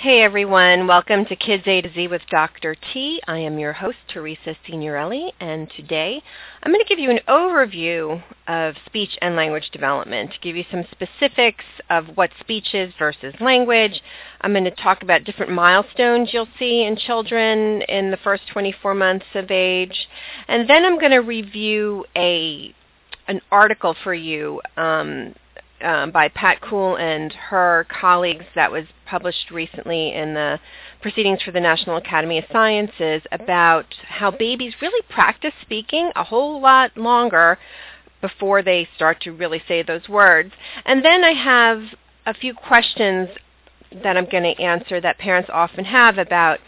Hey everyone, welcome to Kids A to Z with Dr. T. I am your host, Teresa Signorelli, and today I'm going to give you an overview of speech and language development, give you some specifics of what speech is versus language. I'm going to talk about different milestones you'll see in children in the first 24 months of age, and then I'm going to review a an article for you um, um, by Pat Kuhl and her colleagues that was published recently in the Proceedings for the National Academy of Sciences about how babies really practice speaking a whole lot longer before they start to really say those words. And then I have a few questions that I'm going to answer that parents often have about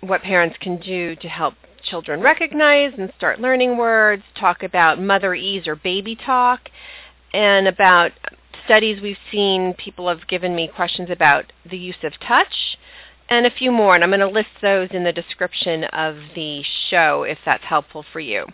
what parents can do to help children recognize and start learning words, talk about motherese or baby talk, and about studies we've seen. People have given me questions about the use of touch and a few more, and I'm going to list those in the description of the show if that's helpful for you.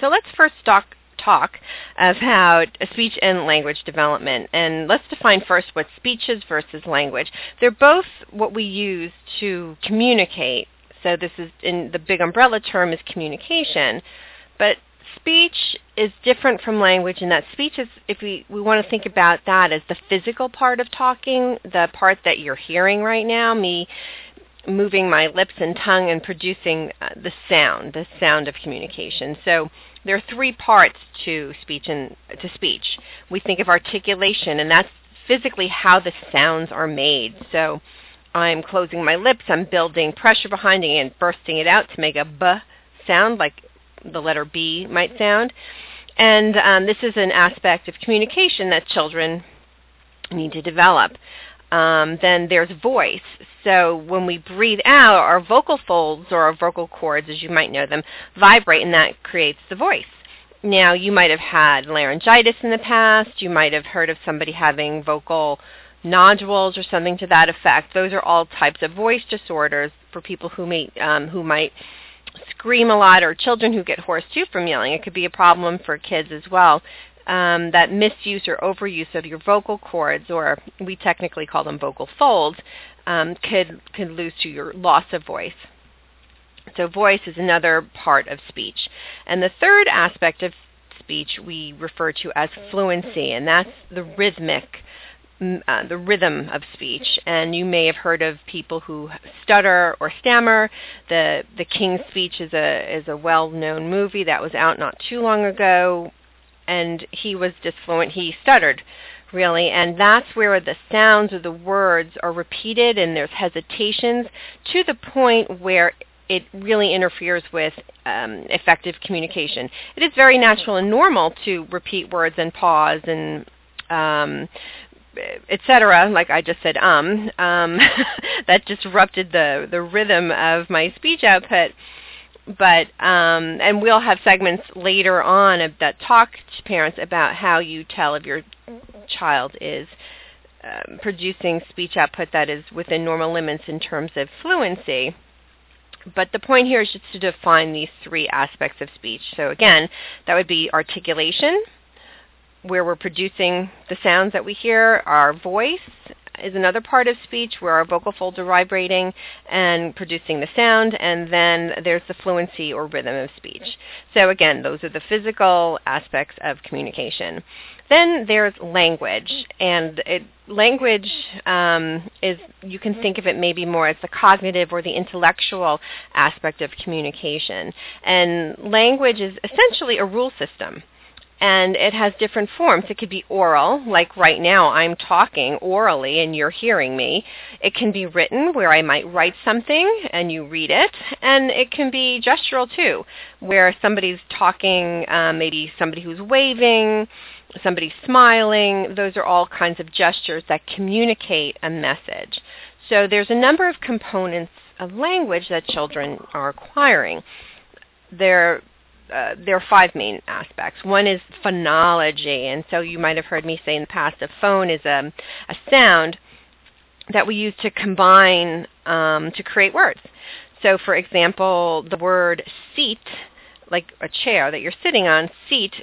So let's first talk, talk about speech and language development. And let's define first what speech is versus language. They're both what we use to communicate. So this is in the big umbrella term is communication. But speech is different from language in that speech is if we, we want to think about that as the physical part of talking, the part that you're hearing right now, me moving my lips and tongue and producing uh, the sound, the sound of communication. So there are three parts to speech and to speech. We think of articulation and that's physically how the sounds are made. So I'm closing my lips, I'm building pressure behind it and bursting it out to make a b sound like the letter B might sound. And um, this is an aspect of communication that children need to develop. Um, then there's voice. So when we breathe out, our vocal folds or our vocal cords, as you might know them, vibrate, and that creates the voice. Now, you might have had laryngitis in the past. You might have heard of somebody having vocal nodules or something to that effect. Those are all types of voice disorders for people who may um, who might scream a lot or children who get hoarse too from yelling. It could be a problem for kids as well. Um, that misuse or overuse of your vocal cords, or we technically call them vocal folds, um, could could lose to your loss of voice. So voice is another part of speech. And the third aspect of speech we refer to as fluency, and that's the rhythmic uh, the rhythm of speech. And you may have heard of people who stutter or stammer. The The King's Speech is a is a well known movie that was out not too long ago, and he was disfluent. He stuttered really, and that's where the sounds or the words are repeated and there's hesitations to the point where it really interferes with um, effective communication. It is very natural and normal to repeat words and pause and um, etc. Like I just said, um, um, that disrupted the the rhythm of my speech output. But um, and we'll have segments later on that talk to parents about how you tell if your child is um, producing speech output that is within normal limits in terms of fluency. But the point here is just to define these three aspects of speech. So again, that would be articulation, where we're producing the sounds that we hear. Our voice is another part of speech where our vocal folds are vibrating and producing the sound, and then there's the fluency or rhythm of speech. So again, those are the physical aspects of communication. Then there's language, and it, language um, is you can think of it maybe more as the cognitive or the intellectual aspect of communication. And language is essentially a rule system and it has different forms. It could be oral, like right now I'm talking orally and you're hearing me. It can be written, where I might write something and you read it, and it can be gestural too, where somebody's talking, um, maybe somebody who's waving, somebody smiling. Those are all kinds of gestures that communicate a message. So there's a number of components of language that children are acquiring. There uh, there are five main aspects. One is phonology, and so you might have heard me say in the past a phone is a, a sound that we use to combine um, to create words. So, for example, the word seat, like a chair that you're sitting on, seat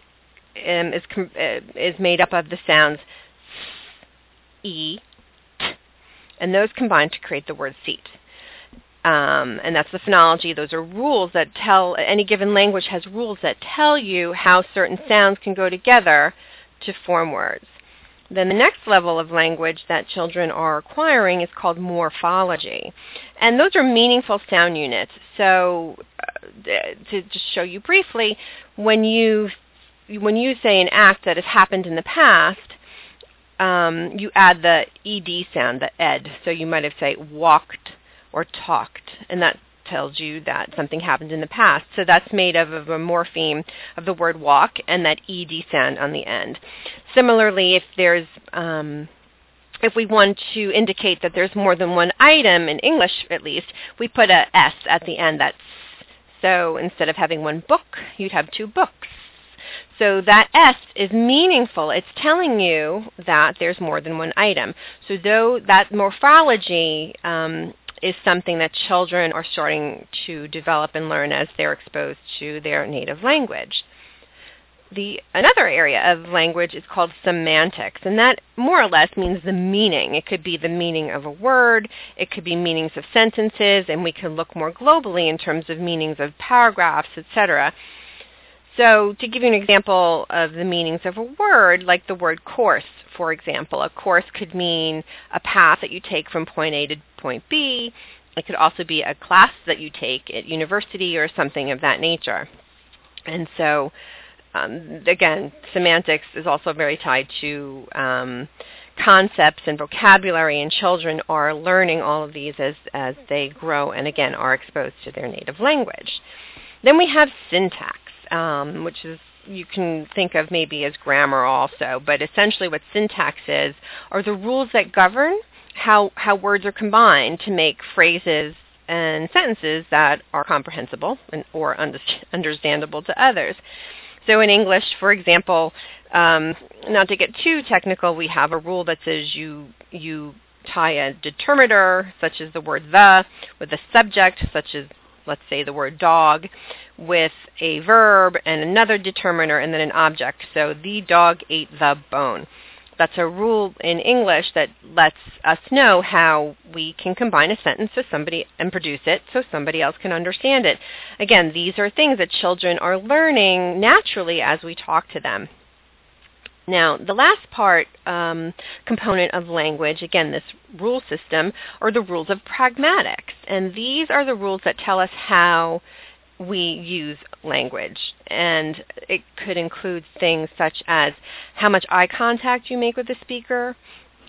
um, is com- uh, is made up of the sounds e, t, and those combine to create the word seat. Um, and that's the phonology. Those are rules that tell, any given language has rules that tell you how certain sounds can go together to form words. Then the next level of language that children are acquiring is called morphology. And those are meaningful sound units. So uh, to just show you briefly, when you when you say an act that has happened in the past, um, you add the ed sound, the ed. So you might have say walked or talked, and that tells you that something happened in the past. So that's made of, a morpheme of the word walk and that ed sound on the end. Similarly, if there's um, if we want to indicate that there's more than one item in English, at least, we put a s at the end. That's so instead of having one book, you'd have two books. So that S is meaningful. It's telling you that there's more than one item. So though that morphology um, is something that children are starting to develop and learn as they're exposed to their native language. The another area of language is called semantics, and that more or less means the meaning. It could be the meaning of a word, it could be meanings of sentences, and we can look more globally in terms of meanings of paragraphs, etc. So to give you an example of the meanings of a word, like the word course, for example, a course could mean a path that you take from point A to point B. It could also be a class that you take at university or something of that nature. And so, um, again, semantics is also very tied to um, concepts and vocabulary, and children are learning all of these as, as they grow and, again, are exposed to their native language. Then we have syntax um, which is you can think of maybe as grammar also, but essentially what syntax is are the rules that govern how, how words are combined to make phrases and sentences that are comprehensible and, or understandable to others. So in English, for example, um, not to get too technical, we have a rule that says you you tie a determiner, such as the word the, with a subject, such as let's say the word dog, with a verb and another determiner and then an object. So the dog ate the bone. That's a rule in English that lets us know how we can combine a sentence so somebody and produce it so somebody else can understand it. Again, these are things that children are learning naturally as we talk to them. Now, the last part um, component of language, again, this rule system, are the rules of pragmatics. And these are the rules that tell us how we use language. And it could include things such as how much eye contact you make with the speaker.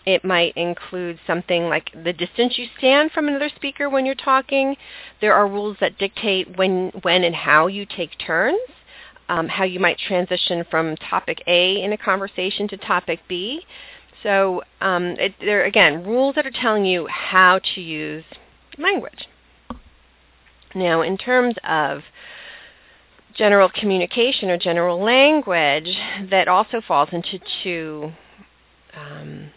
It might include something like the distance you stand from another speaker when you're talking. There are rules that dictate when, when and how you take turns um, how you might transition from topic A in a conversation to topic B. So um, it, there again rules that are telling you how to use language. Now, in terms of general communication or general language, that also falls into two um,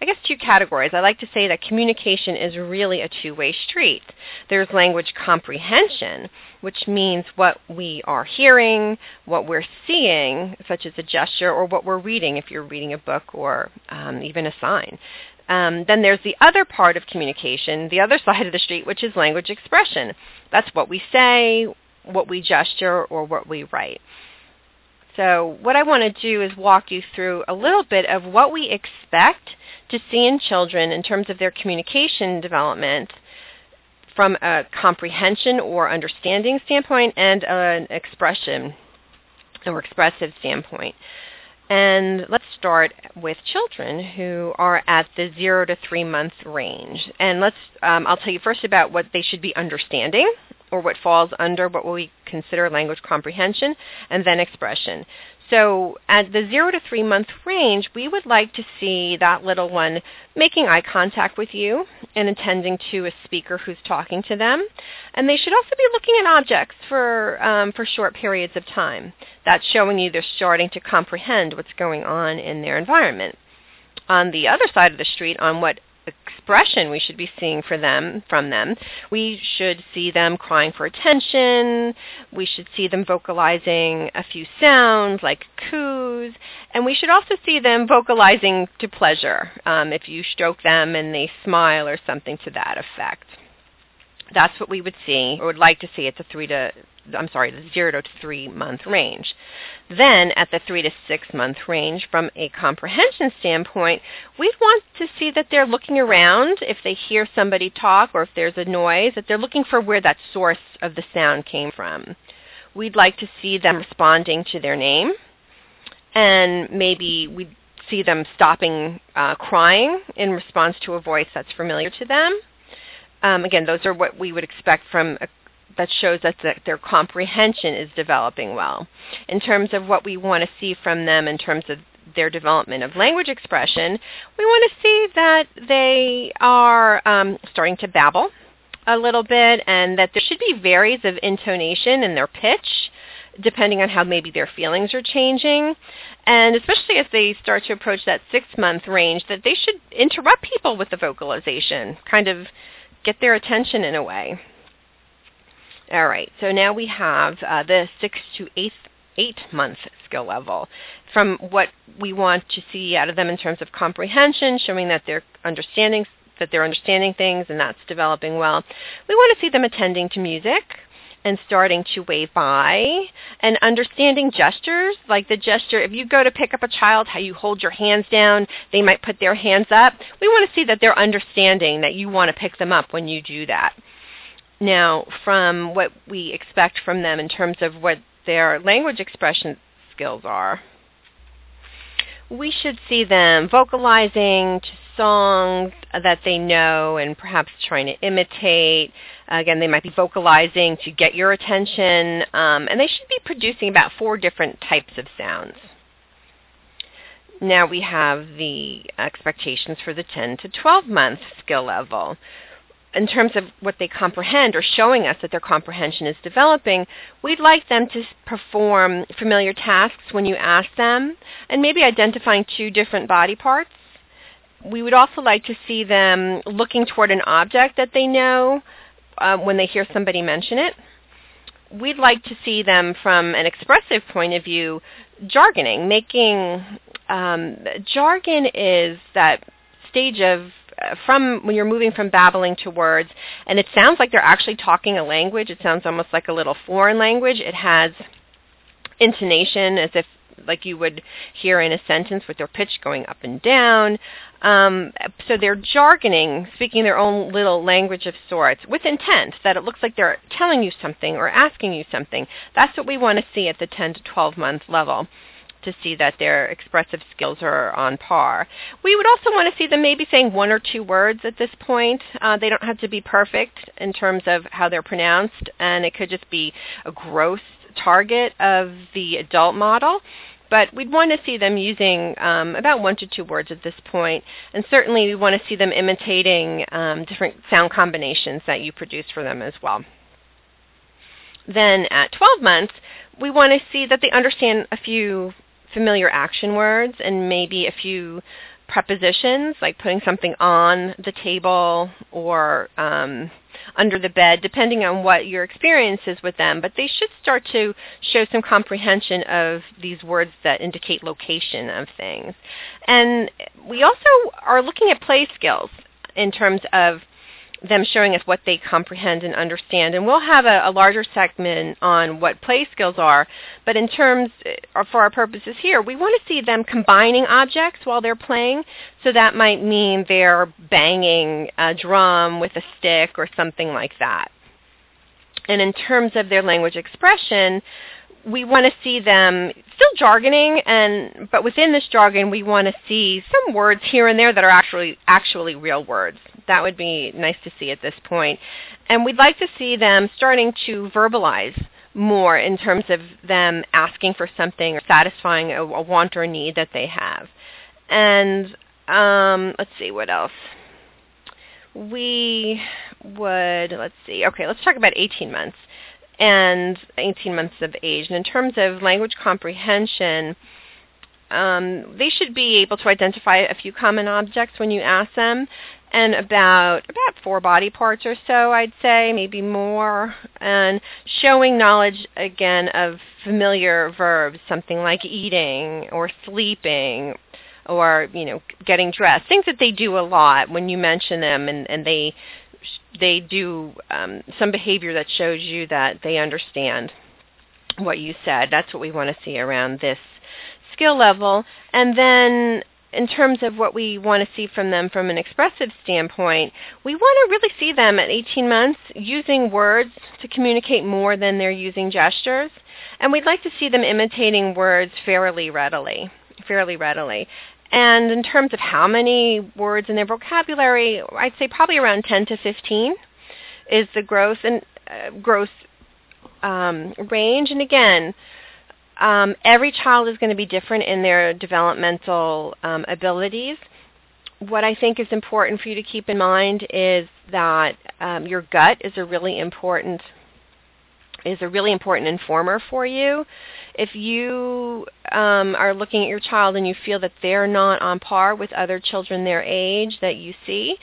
I guess two categories. I like to say that communication is really a two-way street. There's language comprehension, which means what we are hearing, what we're seeing, such as a gesture, or what we're reading if you're reading a book or um, even a sign. Um, then there's the other part of communication, the other side of the street, which is language expression. That's what we say, what we gesture, or what we write. So what I want to do is walk you through a little bit of what we expect to see in children in terms of their communication development from a comprehension or understanding standpoint and an expression or expressive standpoint. And let's start with children who are at the zero to three month range. And let's, um, I'll tell you first about what they should be understanding or what falls under what we consider language comprehension, and then expression. So at the zero to three month range, we would like to see that little one making eye contact with you and attending to a speaker who's talking to them. And they should also be looking at objects for, um, for short periods of time. That's showing you they're starting to comprehend what's going on in their environment. On the other side of the street, on what expression we should be seeing for them from them. We should see them crying for attention. We should see them vocalizing a few sounds like coos, and we should also see them vocalizing to pleasure. Um, if you stroke them and they smile or something to that effect. That's what we would see or would like to see at the three to I'm sorry, the zero to three month range. Then at the three to six month range, from a comprehension standpoint, we'd want to see that they're looking around if they hear somebody talk or if there's a noise, that they're looking for where that source of the sound came from. We'd like to see them responding to their name, and maybe we'd see them stopping uh, crying in response to a voice that's familiar to them. Um, again, those are what we would expect from a that shows us that their comprehension is developing well. In terms of what we want to see from them in terms of their development of language expression, we want to see that they are um, starting to babble a little bit and that there should be varies of intonation in their pitch depending on how maybe their feelings are changing. And especially as they start to approach that six-month range, that they should interrupt people with the vocalization, kind of get their attention in a way. All right, so now we have uh, the six to eight eight month skill level. From what we want to see out of them in terms of comprehension, showing that they're understanding that they're understanding things and that's developing well. We want to see them attending to music and starting to wave by and understanding gestures. Like the gesture if you go to pick up a child how you hold your hands down they might put their hands up. We want to see that they're understanding that you want to pick them up when you do that now, from what we expect from them in terms of what their language expression skills are, we should see them vocalizing to songs that they know and perhaps trying to imitate. Again, they might be vocalizing to get your attention, um, and they should be producing about four different types of sounds. Now we have the expectations for the 10 to 12 month skill level in terms of what they comprehend or showing us that their comprehension is developing, we'd like them to perform familiar tasks when you ask them and maybe identifying two different body parts. We would also like to see them looking toward an object that they know uh, when they hear somebody mention it. We'd like to see them from an expressive point of view jargoning, making um, jargon is that stage of from when you're moving from babbling to words, and it sounds like they're actually talking a language. It sounds almost like a little foreign language. It has intonation as if like you would hear in a sentence with their pitch going up and down. Um, so they're jargoning, speaking their own little language of sorts with intent that it looks like they're telling you something or asking you something. That's what we want to see at the 10 to 12 month level to see that their expressive skills are on par. We would also want to see them maybe saying one or two words at this point. Uh, they don't have to be perfect in terms of how they're pronounced, and it could just be a gross target of the adult model but we'd want to see them using um, about one to two words at this point, and certainly we want to see them imitating um, different sound combinations that you produce for them as well. Then at 12 months, we want to see that they understand a few familiar action words and maybe a few prepositions, like putting something on the table or um, under the bed, depending on what your experience is with them. But they should start to show some comprehension of these words that indicate location of things. And we also are looking at play skills in terms of them showing us what they comprehend and understand. And we'll have a, a, larger segment on what play skills are. But in terms, uh, for our purposes here, we want to see them combining objects while they're playing. So that might mean they're banging a drum with a stick or something like that. And in terms of their language expression, we want to see them still jargoning and but within this jargon we want to see some words here and there that are actually actually real words that would be nice to see at this point. And we'd like to see them starting to verbalize more in terms of them asking for something or satisfying a, a want or need that they have. And um, let's see, what else? We would, let's see, okay, let's talk about 18 months and 18 months of age. And in terms of language comprehension, um, they should be able to identify a few common objects when you ask them. And about about four body parts or so, I'd say, maybe more, and showing knowledge again of familiar verbs, something like eating or sleeping or you know getting dressed, things that they do a lot when you mention them, and and they they do um, some behavior that shows you that they understand what you said. That's what we want to see around this skill level, and then in terms of what we want to see from them from an expressive standpoint, we want to really see them at 18 months using words to communicate more than they're using gestures. And we'd like to see them imitating words fairly readily, fairly readily. And in terms of how many words in their vocabulary, I'd say probably around 10 to 15 is the growth and uh, growth um, range. And again, um, every child is going to be different in their developmental um, abilities. What I think is important for you to keep in mind is that um, your gut is a really important is a really important informer for you. If you um, are looking at your child and you feel that they're not on par with other children their age that you see,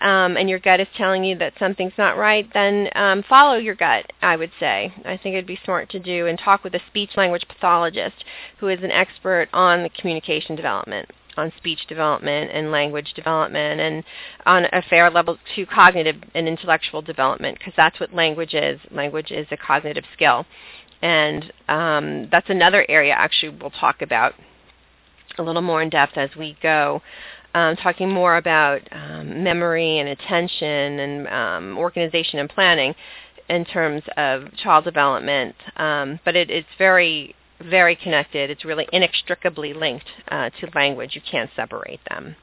um, and your gut is telling you that something's not right, then um, follow your gut, I would say. I think it'd be smart to do and talk with a speech language pathologist who is an expert on the communication development on speech development and language development and on a fair level to cognitive and intellectual development because that's what language is. Language is a cognitive skill. And um, that's another area actually we'll talk about a little more in depth as we go. Um, talking more about um, memory and attention and um, organization and planning in terms of child development. Um, but it, it's very very connected. It's really inextricably linked uh, to language. You can't separate them.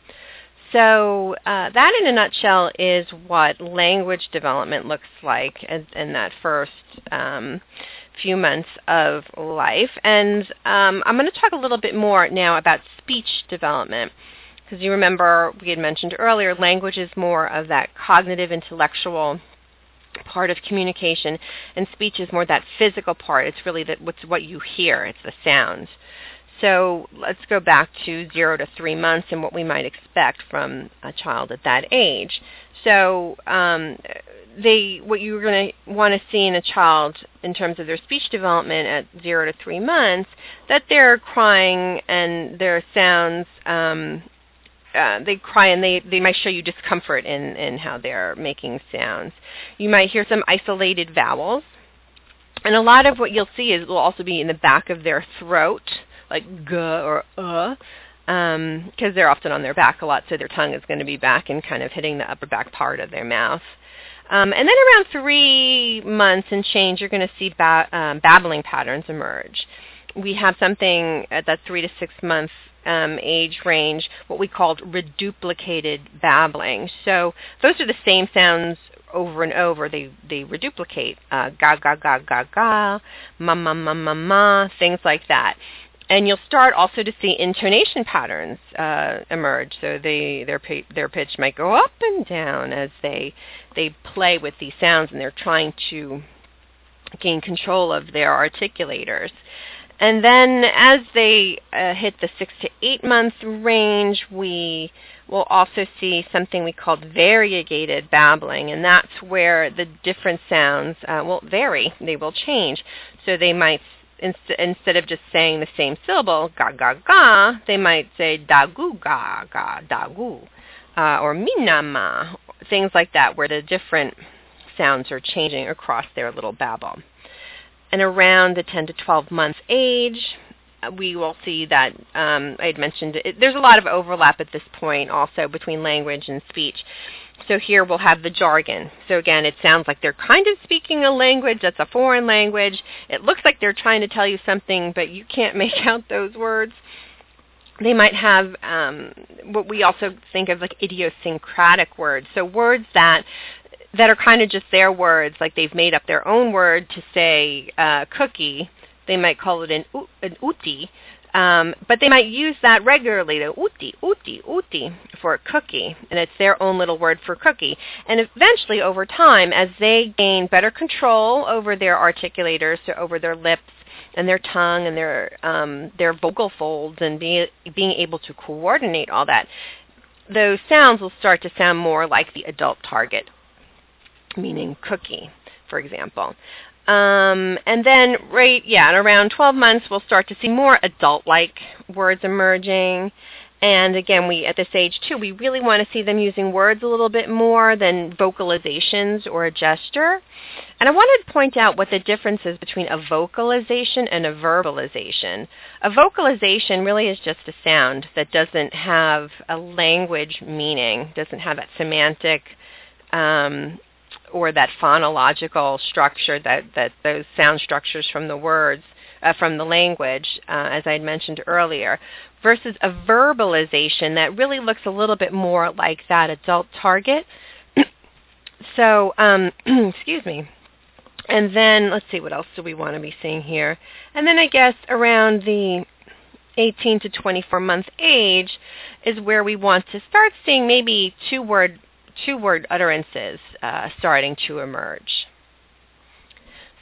So uh, that, in a nutshell, is what language development looks like in, in that first um, few months of life. And um, I'm going to talk a little bit more now about speech development. Because you remember we had mentioned earlier, language is more of that cognitive, intellectual part of communication, and speech is more that physical part. It's really that what's what you hear. It's the sounds. So let's go back to zero to three months and what we might expect from a child at that age. So um, they, what you're going to want to see in a child in terms of their speech development at zero to three months, that they're crying and their sounds um, uh, they cry and they, they might show you discomfort in, in how they're making sounds. You might hear some isolated vowels. And a lot of what you'll see is will also be in the back of their throat, like g or uh, because um, they're often on their back a lot, so their tongue is going to be back and kind of hitting the upper back part of their mouth. Um, and then around three months and change, you're going to see ba- um, babbling patterns emerge. We have something at that three to six month um, age range, what we called reduplicated babbling. So those are the same sounds over and over. They they reduplicate uh, ga ga ga ga ga, ma ma ma ma ma, things like that. And you'll start also to see intonation patterns uh, emerge. So they their their pitch might go up and down as they they play with these sounds, and they're trying to gain control of their articulators. And then as they uh, hit the six to eight month range, we will also see something we call variegated babbling, and that's where the different sounds uh, will vary. They will change. So they might, inst- instead of just saying the same syllable, ga ga ga, they might say dagu ga ga dagu, uh, or minama, things like that, where the different sounds are changing across their little babble and around the 10 to 12 month age, we will see that um, I had mentioned it, there's a lot of overlap at this point also between language and speech. So here we'll have the jargon. So again, it sounds like they're kind of speaking a language that's a foreign language. It looks like they're trying to tell you something, but you can't make out those words. They might have um, what we also think of like idiosyncratic words. So words that that are kind of just their words, like they've made up their own word to say uh, cookie. They might call it an, an uti, um, but they might use that regularly, the uti, uti, uti, for cookie, and it's their own little word for cookie. And eventually, over time, as they gain better control over their articulators, so over their lips and their tongue and their um, their vocal folds, and be, being able to coordinate all that, those sounds will start to sound more like the adult target, meaning cookie, for example. Um, and then, right, yeah, at around 12 months, we'll start to see more adult-like words emerging. And again, we at this age too, we really want to see them using words a little bit more than vocalizations or a gesture. And I wanted to point out what the difference is between a vocalization and a verbalization. A vocalization really is just a sound that doesn't have a language meaning, doesn't have that semantic um, or that phonological structure, that, that those sound structures from the words, uh, from the language, uh, as I had mentioned earlier versus a verbalization that really looks a little bit more like that adult target. so, um, excuse me. And then let's see what else do we want to be seeing here. And then I guess around the 18 to 24 month age is where we want to start seeing maybe two word two word utterances uh, starting to emerge.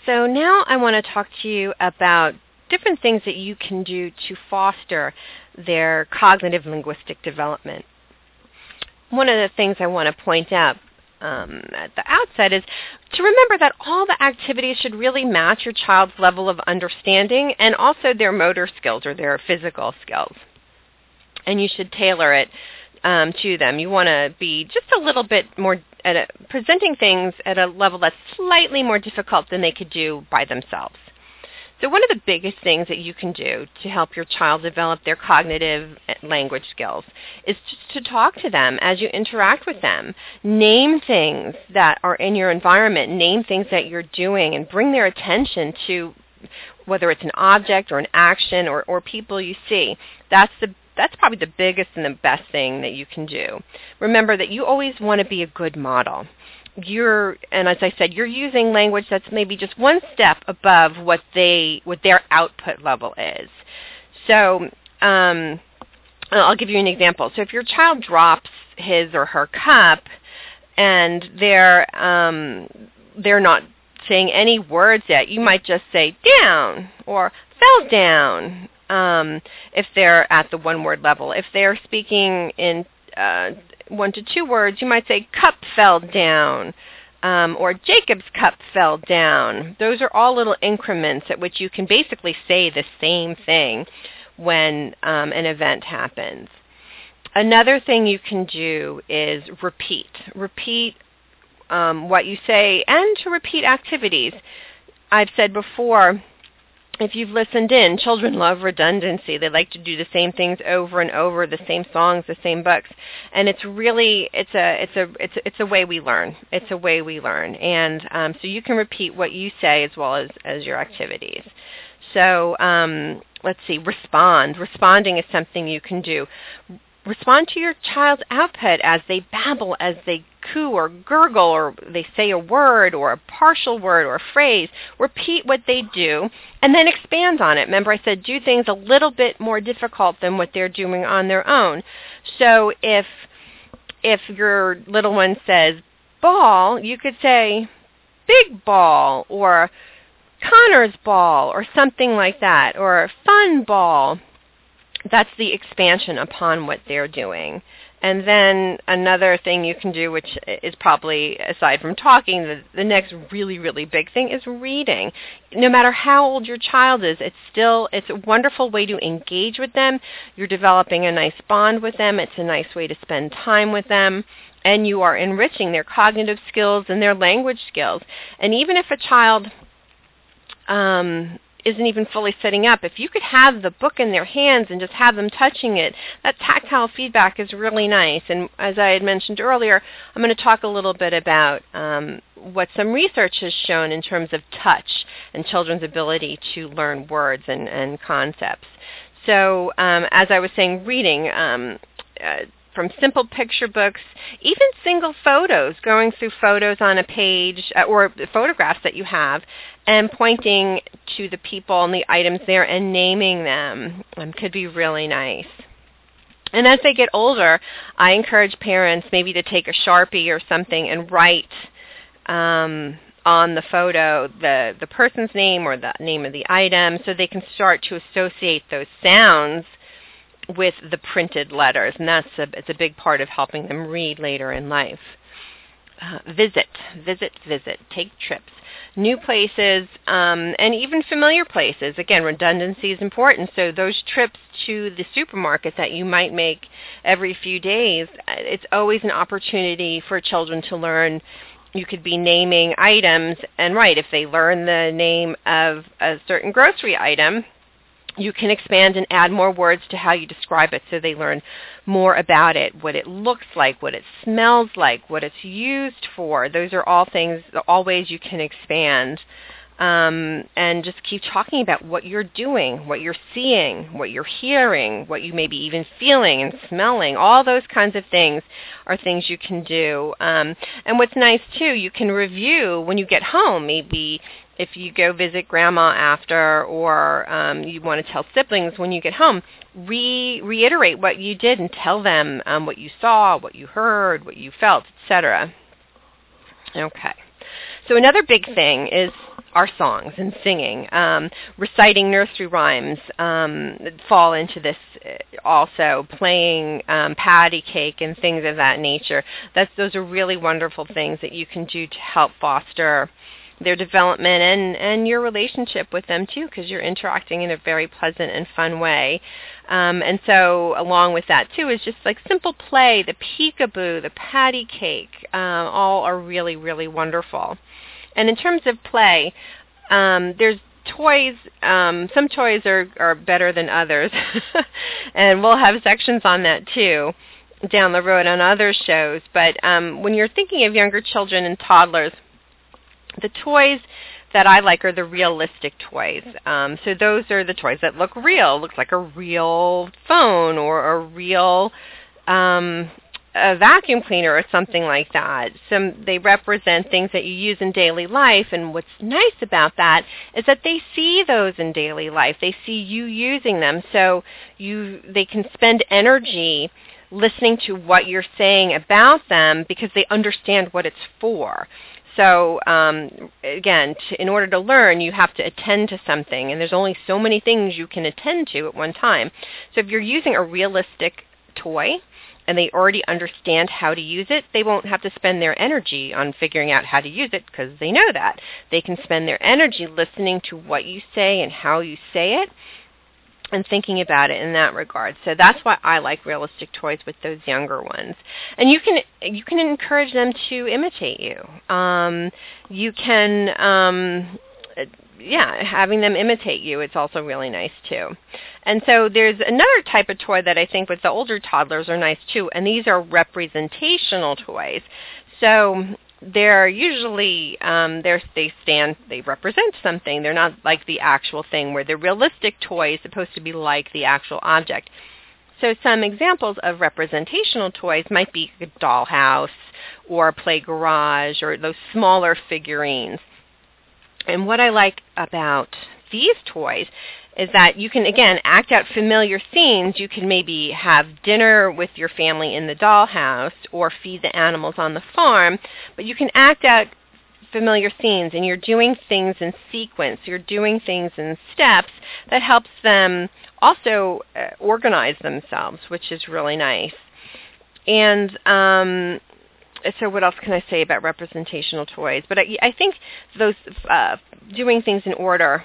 So now I want to talk to you about different things that you can do to foster their cognitive linguistic development. One of the things I want to point out um, at the outset is to remember that all the activities should really match your child's level of understanding and also their motor skills or their physical skills. And you should tailor it um, to them. You want to be just a little bit more at a, presenting things at a level that's slightly more difficult than they could do by themselves. So one of the biggest things that you can do to help your child develop their cognitive language skills is just to talk to them as you interact with them. Name things that are in your environment, name things that you're doing, and bring their attention to whether it's an object or an action or, or people you see. That's the that's probably the biggest and the best thing that you can do. Remember that you always want to be a good model you're and as I said, you're using language that's maybe just one step above what they what their output level is. So um, I'll give you an example. So if your child drops his or her cup and they're um, they're not saying any words yet, you might just say down or fell down um, if they're at the one word level. If they're speaking in uh, one to two words, you might say cup fell down. Um, or Jacob's cup fell down. Those are all little increments at which you can basically say the same thing when um, an event happens. Another thing you can do is repeat. Repeat um, what you say and to repeat activities. I've said before if you've listened in, children love redundancy. They like to do the same things over and over, the same songs, the same books, and it's really it's a it's a it's a, it's a way we learn. It's a way we learn, and um, so you can repeat what you say as well as as your activities. So um, let's see, respond. Responding is something you can do. Respond to your child's output as they babble, as they coo or gurgle, or they say a word or a partial word or a phrase. Repeat what they do and then expand on it. Remember I said do things a little bit more difficult than what they're doing on their own. So if if your little one says ball, you could say big ball or Connor's ball or something like that or fun ball that's the expansion upon what they're doing. And then another thing you can do, which is probably aside from talking, the, the next really, really big thing is reading. No matter how old your child is, it's still it's a wonderful way to engage with them. You're developing a nice bond with them. It's a nice way to spend time with them. And you are enriching their cognitive skills and their language skills. And even if a child um, isn't even fully setting up, if you could have the book in their hands and just have them touching it, that tactile feedback is really nice. And as I had mentioned earlier, I'm going to talk a little bit about um, what some research has shown in terms of touch and children's ability to learn words and, and concepts. So um, as I was saying, reading, um, uh, from simple picture books, even single photos, going through photos on a page uh, or photographs that you have and pointing to the people and the items there and naming them um, could be really nice. And as they get older, I encourage parents maybe to take a Sharpie or something and write um, on the photo the, the person's name or the name of the item so they can start to associate those sounds with the printed letters, and that's a, it's a big part of helping them read later in life. Uh, visit, visit, visit. Take trips new places, um, and even familiar places. Again, redundancy is important. So those trips to the supermarket that you might make every few days, uh, it's always an opportunity for children to learn you could be naming items and right if they learn the name of a certain grocery item you can expand and add more words to how you describe it so they learn more about it, what it looks like, what it smells like, what it's used for. Those are all things, all ways you can expand. Um, and just keep talking about what you're doing, what you're seeing, what you're hearing, what you may be even feeling and smelling. All those kinds of things are things you can do. Um, and what's nice too, you can review when you get home. Maybe if you go visit grandma after or um, you want to tell siblings when you get home, re- reiterate what you did and tell them um, what you saw, what you heard, what you felt, etc. Okay. So another big thing is our songs and singing. Um, reciting nursery rhymes um, fall into this uh, also. Playing um, patty cake and things of that nature. That's those are really wonderful things that you can do to help foster their development and and your relationship with them too because you're interacting in a very pleasant and fun way. Um, and so along with that too is just like simple play the peekaboo the patty cake um, all are really really wonderful. And in terms of play um, there's toys um, some toys are are better than others. And we'll have sections on that too down the road on other shows. But um, when you're thinking of younger children and toddlers the toys that I like are the realistic toys. Um, so those are the toys that look real, looks like a real phone or a real um, a vacuum cleaner or something like that. Some they represent things that you use in daily life and what's nice about that is that they see those in daily life. They see you using them so you they can spend energy listening to what you're saying about them because they understand what it's for. So um, again, in order to learn, you have to attend to something, and there's only so many things you can attend to at one time. So if you're using a realistic toy, and they already understand how to use it, they won't have to spend their energy on figuring out how to use it because they know that. They can spend their energy listening to what you say and how you say it and thinking about it in that regard. So that's why I like realistic toys with those younger ones. And you can you can encourage them to imitate you. Um, you can um, yeah, having them imitate you, it's also really nice too. And so there's another type of toy that I think with the older toddlers are nice too, and these are representational toys. So they're usually um, they're, they stand they represent something. They're not like the actual thing. Where the realistic toy is supposed to be like the actual object. So some examples of representational toys might be a dollhouse or a play garage or those smaller figurines. And what I like about these toys is that you can again act out familiar scenes. You can maybe have dinner with your family in the dollhouse or feed the animals on the farm, but you can act out familiar scenes and you're doing things in sequence. You're doing things in steps that helps them also uh, organize themselves, which is really nice. And um, so what else can I say about representational toys? But I, I think those uh, doing things in order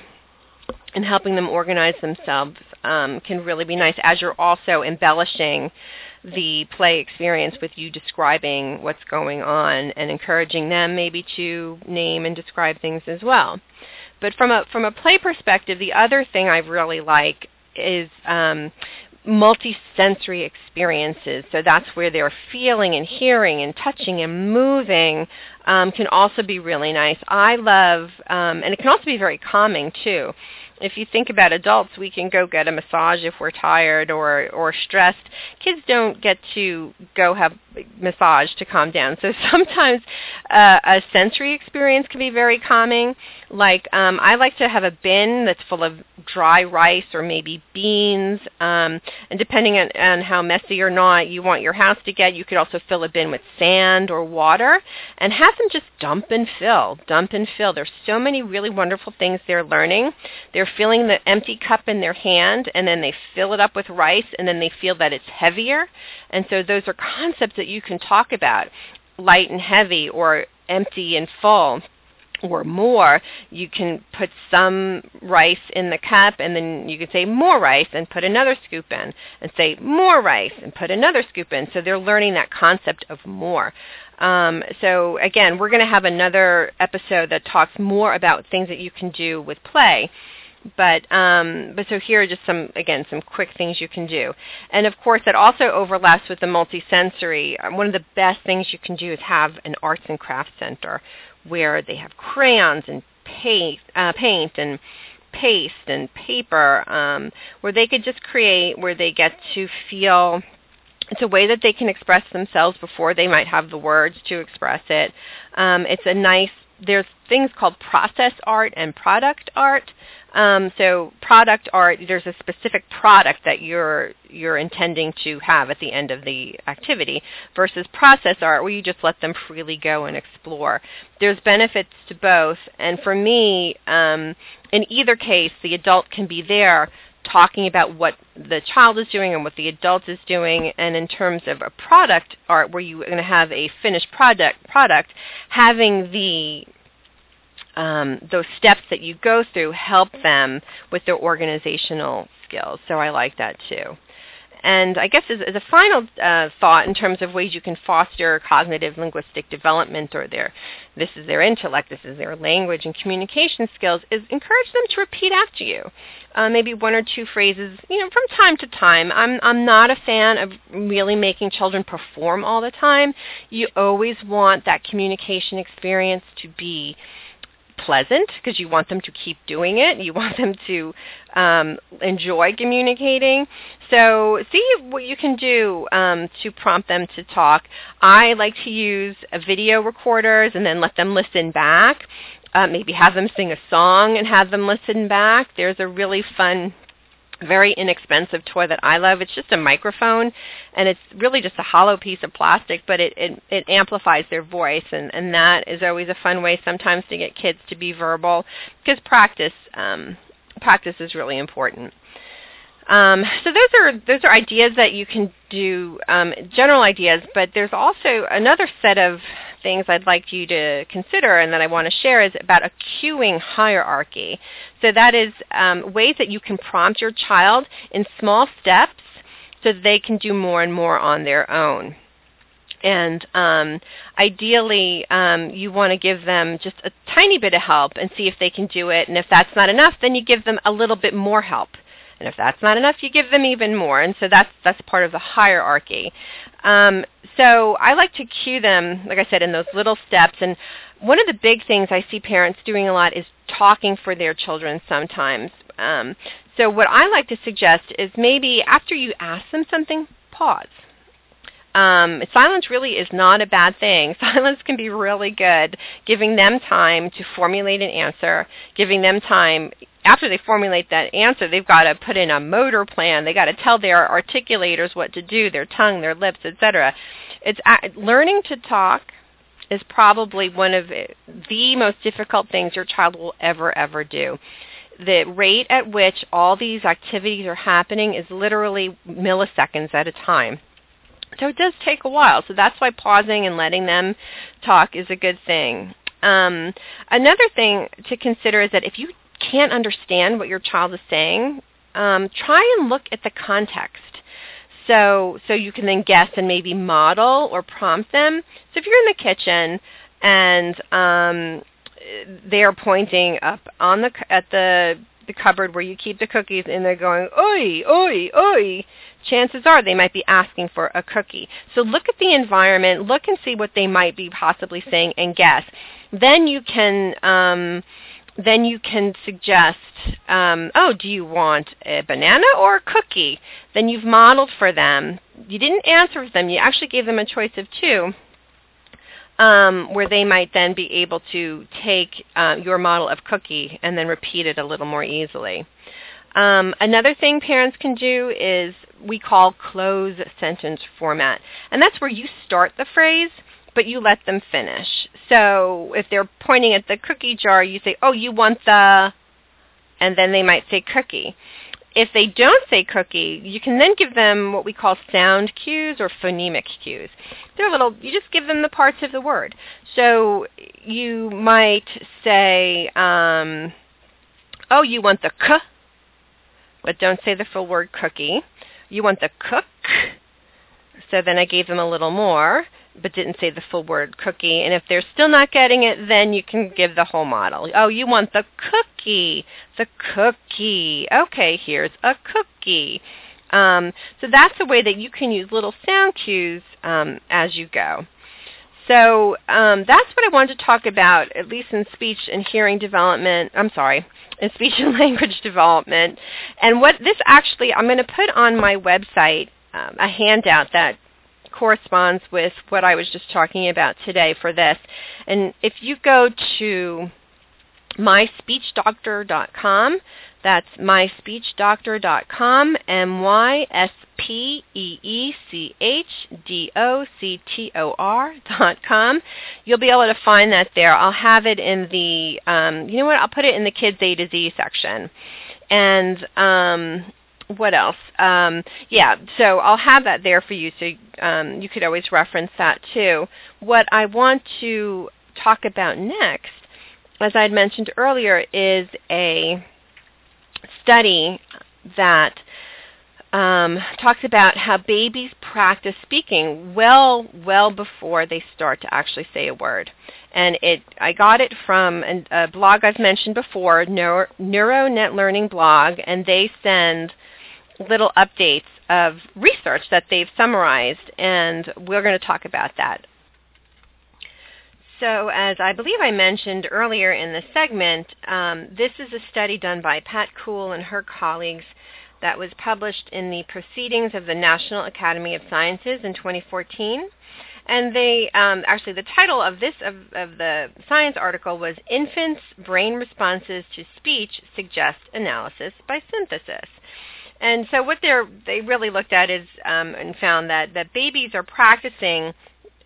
and helping them organize themselves um, can really be nice as you're also embellishing the play experience with you describing what's going on and encouraging them maybe to name and describe things as well. But from a from a play perspective, the other thing I really like is um, multi-sensory experiences. So that's where they're feeling and hearing and touching and moving um, can also be really nice. I love, um, and it can also be very calming too if you think about adults, we can go get a massage if we're tired or or stressed. Kids don't get to go have massage to calm down. So sometimes uh, a sensory experience can be very calming. Like um, I like to have a bin that's full of dry rice or maybe beans, um, and depending on, on how messy or not you want your house to get, you could also fill a bin with sand or water and have them just dump and fill, dump and fill. There's so many really wonderful things they're learning. They're feeling the empty cup in their hand and then they fill it up with rice and then they feel that it's heavier. And so those are concepts that you can talk about, light and heavy or empty and full or more, you can put some rice in the cup and then you can say more rice and put another scoop in and say more rice and put another scoop in. So they're learning that concept of more. Um, so again, we're going to have another episode that talks more about things that you can do with play. But um, but so here are just some again some quick things you can do, and of course that also overlaps with the multisensory. One of the best things you can do is have an arts and crafts center where they have crayons and paint, uh, paint and paste and paper, um, where they could just create, where they get to feel it's a way that they can express themselves before they might have the words to express it. Um, it's a nice there's things called process art and product art. Um, so product art, there's a specific product that you're you're intending to have at the end of the activity versus process art where you just let them freely go and explore. There's benefits to both, and for me, um, in either case, the adult can be there talking about what the child is doing and what the adult is doing. And in terms of a product art where you're going to have a finished product product having the um, those steps that you go through help them with their organizational skills. So i like that too and I guess as, as a final uh, thought in terms of ways you can foster cognitive linguistic development or their, this is their intellect, this is their language and communication skills, is encourage them to repeat after you. Uh, maybe one or two phrases, you know, from time to time. I'm I'm not a fan of really making children perform all the time. You always want that communication experience to be pleasant because you want them to keep doing it. You want them to um, enjoy communicating. So see what you can do um, to prompt them to talk. I like to use video recorders and then let them listen back. Uh, maybe have them sing a song and have them listen back. There's a really fun very inexpensive toy that I love. It's just a microphone, and it's really just a hollow piece of plastic, but it it, it amplifies their voice, and and that is always a fun way sometimes to get kids to be verbal because practice um, practice is really important. Um, so those are those are ideas that you can do, um, general ideas. But there's also another set of things I'd like you to consider and that I want to share is about a cueing hierarchy. So that is um, ways that you can prompt your child in small steps so that they can do more and more on their own. And um, ideally, um, you want to give them just a tiny bit of help and see if they can do it. And if that's not enough, then you give them a little bit more help. And if that's not enough, you give them even more. And so that's that's part of the hierarchy. Um, so I like to cue them, like I said, in those little steps. And one of the big things I see parents doing a lot is talking for their children sometimes. Um, so what I like to suggest is maybe after you ask them something, pause. Um, silence really is not a bad thing. Silence can be really good, giving them time to formulate an answer, giving them time after they formulate that answer, they've got to put in a motor plan. They got to tell their articulators what to do, their tongue, their lips, etc. It's learning to talk is probably one of the most difficult things your child will ever ever do. The rate at which all these activities are happening is literally milliseconds at a time. So it does take a while. So that's why pausing and letting them talk is a good thing. Um, another thing to consider is that if you can't understand what your child is saying, um, try and look at the context. So, so you can then guess and maybe model or prompt them. So if you're in the kitchen and um, they're pointing up on the at the the cupboard where you keep the cookies and they're going oi oi oi chances are they might be asking for a cookie so look at the environment look and see what they might be possibly saying and guess then you can um then you can suggest, um, oh, do you want a banana or a cookie? Then you've modeled for them. You didn't answer them. You actually gave them a choice of two, um, where they might then be able to take uh, your model of cookie and then repeat it a little more easily. Um, another thing parents can do is we call cloze sentence format. And that's where you start the phrase but you let them finish. So if they're pointing at the cookie jar, you say, "Oh, you want the and then they might say cookie. If they don't say cookie, you can then give them what we call sound cues or phonemic cues. They're little, you just give them the parts of the word. So you might say, um, oh, you want the k, but don't say the full word cookie. You want the cook, so then I gave them a little more but didn't say the full word cookie. And if they're still not getting it, then you can give the whole model. Oh, you want the cookie, the cookie. Okay, here's a cookie. Um, so that's a way that you can use little sound cues um, as you go. So um, that's what I wanted to talk about, at least in speech and hearing development. I'm sorry, in speech and language development. And what this actually, I'm going to put on my website um, a handout that corresponds with what I was just talking about today for this. And if you go to myspeechdoctor.com, that's myspeechdoctor.com, M-Y-S-P-E-E-C-H-D-O-C-T-O-R dot com. You'll be able to find that there. I'll have it in the, um, you know what, I'll put it in the Kids A to Z section. And um, what else? Um, yeah, so I'll have that there for you, so um, you could always reference that too. What I want to talk about next, as I had mentioned earlier, is a study that um, talks about how babies practice speaking well, well before they start to actually say a word. And it, I got it from a blog I've mentioned before, Neuro, NeuroNet Learning blog, and they send little updates of research that they've summarized, and we're going to talk about that. So as I believe I mentioned earlier in the segment, um, this is a study done by Pat Kuhl and her colleagues that was published in the Proceedings of the National Academy of Sciences in 2014. And they um, actually the title of this of, of the science article was "Infants' Brain Responses to Speech Suggest Analysis by Synthesis." And so what they really looked at is um, and found that that babies are practicing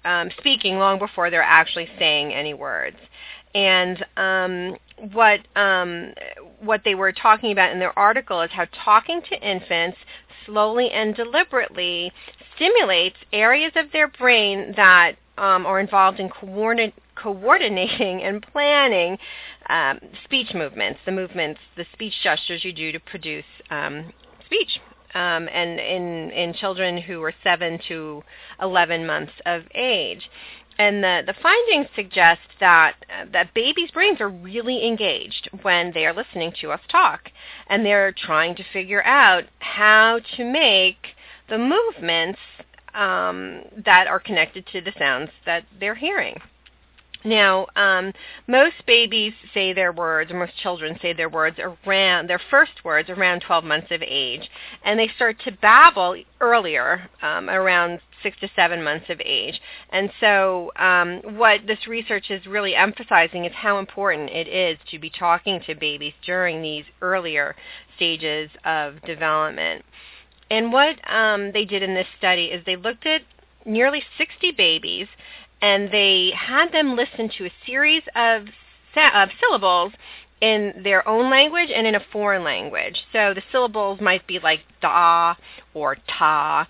um, speaking long before they're actually saying any words. And um, what um, what they were talking about in their article is how talking to infants slowly and deliberately stimulates areas of their brain that um, are involved in coordinating and planning um, speech movements, the movements, the speech gestures you do to produce um, speech. Um, and in in children who were seven to 11 months of age. And the, the findings suggest that uh, that babies' brains are really engaged when they are listening to us talk, and they're trying to figure out how to make the movements um, that are connected to the sounds that they're hearing. Now, um, most babies say their words, or most children say their words around their first words around 12 months of age, and they start to babble earlier, um, around six to seven months of age. And so, um, what this research is really emphasizing is how important it is to be talking to babies during these earlier stages of development. And what um, they did in this study is they looked at nearly 60 babies and they had them listen to a series of, of syllables in their own language and in a foreign language. So the syllables might be like da or ta.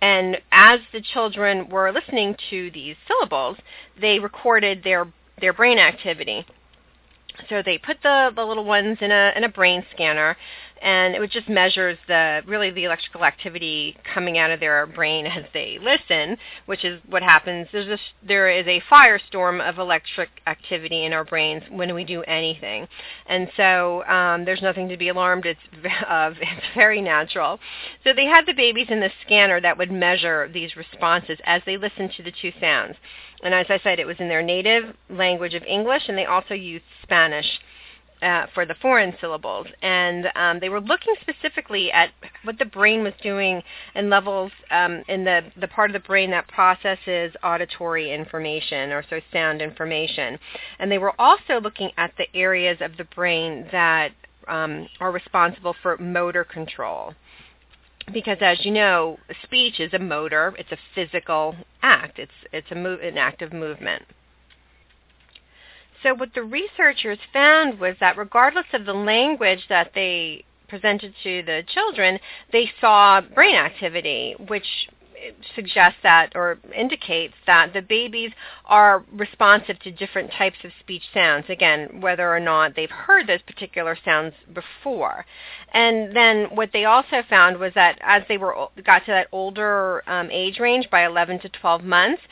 And as the children were listening to these syllables, they recorded their their brain activity. So they put the, the little ones in a in a brain scanner and it just measures the really the electrical activity coming out of their brain as they listen, which is what happens. There's a, there is a firestorm of electric activity in our brains when we do anything, and so um, there's nothing to be alarmed it's of. It's very natural. So they had the babies in the scanner that would measure these responses as they listened to the two sounds, and as I said, it was in their native language of English, and they also used Spanish uh, for the foreign syllables, and um, they were looking specifically at what the brain was doing and levels um, in the the part of the brain that processes auditory information or so sound information, and they were also looking at the areas of the brain that um, are responsible for motor control. Because as you know, speech is a motor; it's a physical act. It's it's a move, an act of movement. so what the researchers found was that regardless of the language that they presented to the children, they saw brain activity, which suggests that or indicates that the babies are responsive to different types of speech sounds, again, whether or not they've heard those particular sounds before. And then what they also found was that as they were got to that older um, age range by 11 to 12 months,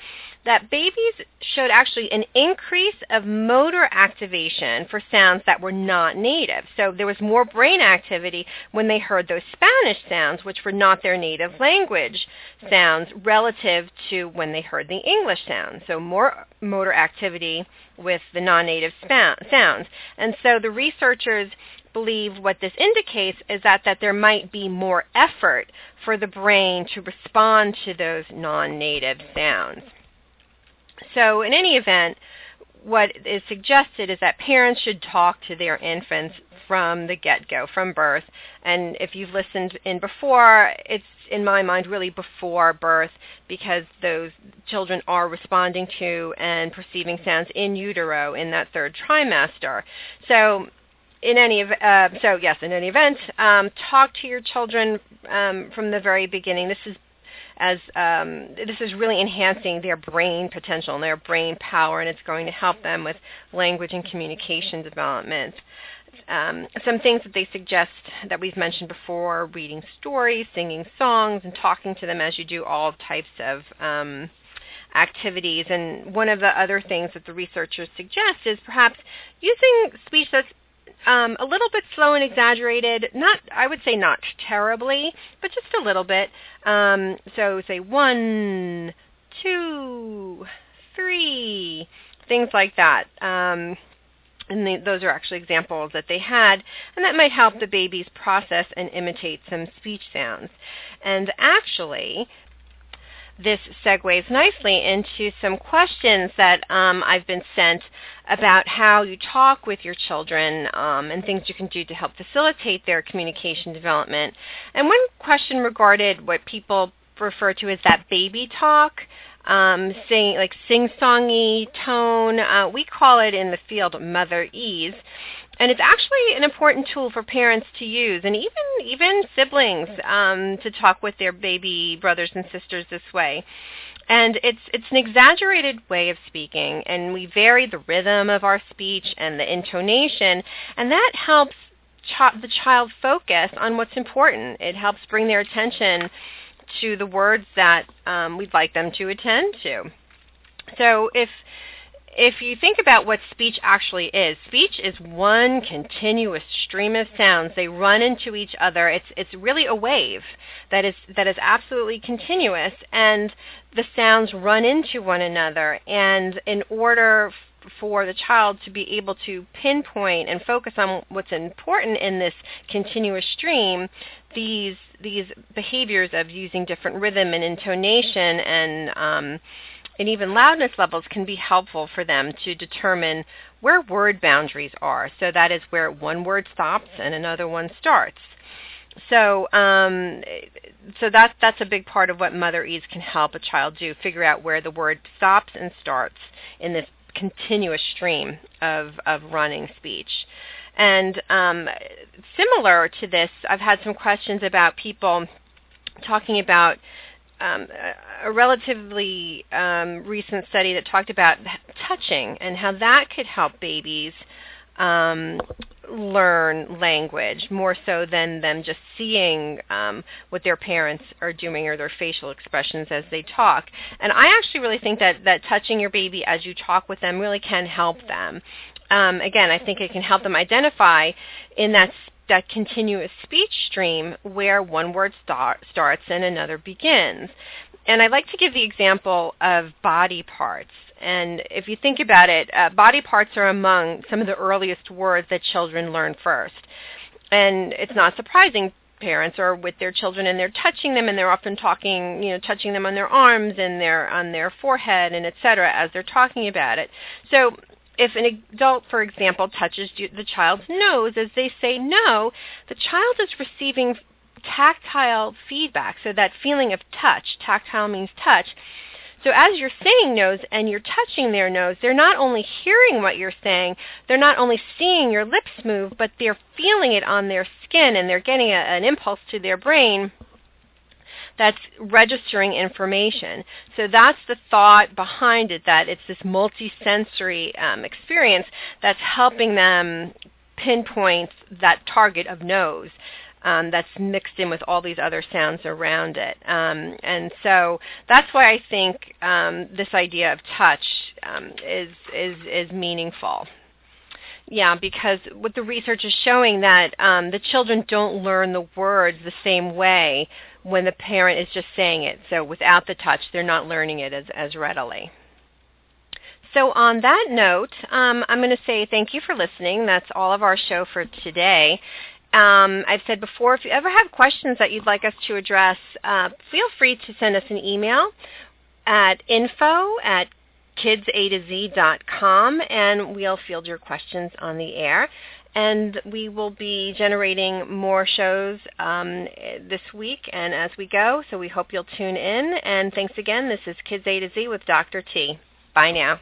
that babies showed actually an increase of motor activation for sounds that were not native. So there was more brain activity when they heard those Spanish sounds, which were not their native language sounds, relative to when they heard the English sounds. So more motor activity with the non-native sounds. And so the researchers believe what this indicates is that, that there might be more effort for the brain to respond to those non-native sounds. So in any event, what is suggested is that parents should talk to their infants from the get-go, from birth. And if you've listened in before, it's in my mind really before birth because those children are responding to and perceiving sounds in utero in that third trimester. So in any uh, so yes, in any event, um, talk to your children um, from the very beginning. This is as um, this is really enhancing their brain potential and their brain power, and it's going to help them with language and communication development. Um, some things that they suggest that we've mentioned before, reading stories, singing songs, and talking to them as you do all types of um, activities. And one of the other things that the researchers suggest is perhaps using speech that's um, a little bit slow and exaggerated. Not, I would say, not terribly, but just a little bit. Um, so say one, two, three, things like that. Um, and those are actually examples that they had, and that might help the babies process and imitate some speech sounds. And actually, this segues nicely into some questions that um, I've been sent about how you talk with your children um, and things you can do to help facilitate their communication development. And one question regarded what people refer to as that baby talk, um, sing like sing-songy tone. Uh, we call it in the field motherese. And it's actually an important tool for parents to use, and even even siblings um, to talk with their baby brothers and sisters this way. And it's it's an exaggerated way of speaking, and we vary the rhythm of our speech and the intonation, and that helps ch- the child focus on what's important. It helps bring their attention to the words that um, we'd like them to attend to. So if if you think about what speech actually is, speech is one continuous stream of sounds. They run into each other. It's it's really a wave that is that is absolutely continuous, and the sounds run into one another. And in order for the child to be able to pinpoint and focus on what's important in this continuous stream, these these behaviors of using different rhythm and intonation and um, and even loudness levels can be helpful for them to determine where word boundaries are. So that is where one word stops and another one starts. So, um, so that's that's a big part of what Motherese can help a child do: figure out where the word stops and starts in this continuous stream of of running speech. And um, similar to this, I've had some questions about people talking about um, a relatively um, recent study that talked about touching and how that could help babies um, learn language more so than them just seeing um, what their parents are doing or their facial expressions as they talk. And I actually really think that, that touching your baby as you talk with them really can help them. Um, again, I think it can help them identify in that that continuous speech stream where one word start, starts and another begins. And I like to give the example of body parts. And if you think about it, uh, body parts are among some of the earliest words that children learn first. And it's not surprising parents are with their children and they're touching them and they're often talking, you know, touching them on their arms and their on their forehead and etc. as they're talking about it. So if an adult, for example, touches the child's nose as they say no, the child is receiving tactile feedback. So that feeling of touch, tactile means touch, So as you're saying nose and you're touching their nose, they're not only hearing what you're saying, they're not only seeing your lips move, but they're feeling it on their skin and they're getting a, an impulse to their brain that's registering information. So that's the thought behind it, that it's this multisensory um, experience that's helping them pinpoint that target of nose. Um, that's mixed in with all these other sounds around it. Um, and so that's why I think um, this idea of touch um, is, is, is meaningful. Yeah, because what the research is showing that um, the children don't learn the words the same way when the parent is just saying it. So without the touch, they're not learning it as, as readily. So on that note, um, I'm going to say thank you for listening. That's all of our show for today. Um, I've said before, if you ever have questions that you'd like us to address, uh, feel free to send us an email at info at kidsatoz.com, and we'll field your questions on the air. And we will be generating more shows um, this week and as we go, so we hope you'll tune in. And thanks again. This is Kids A to Z with Dr. T. Bye now.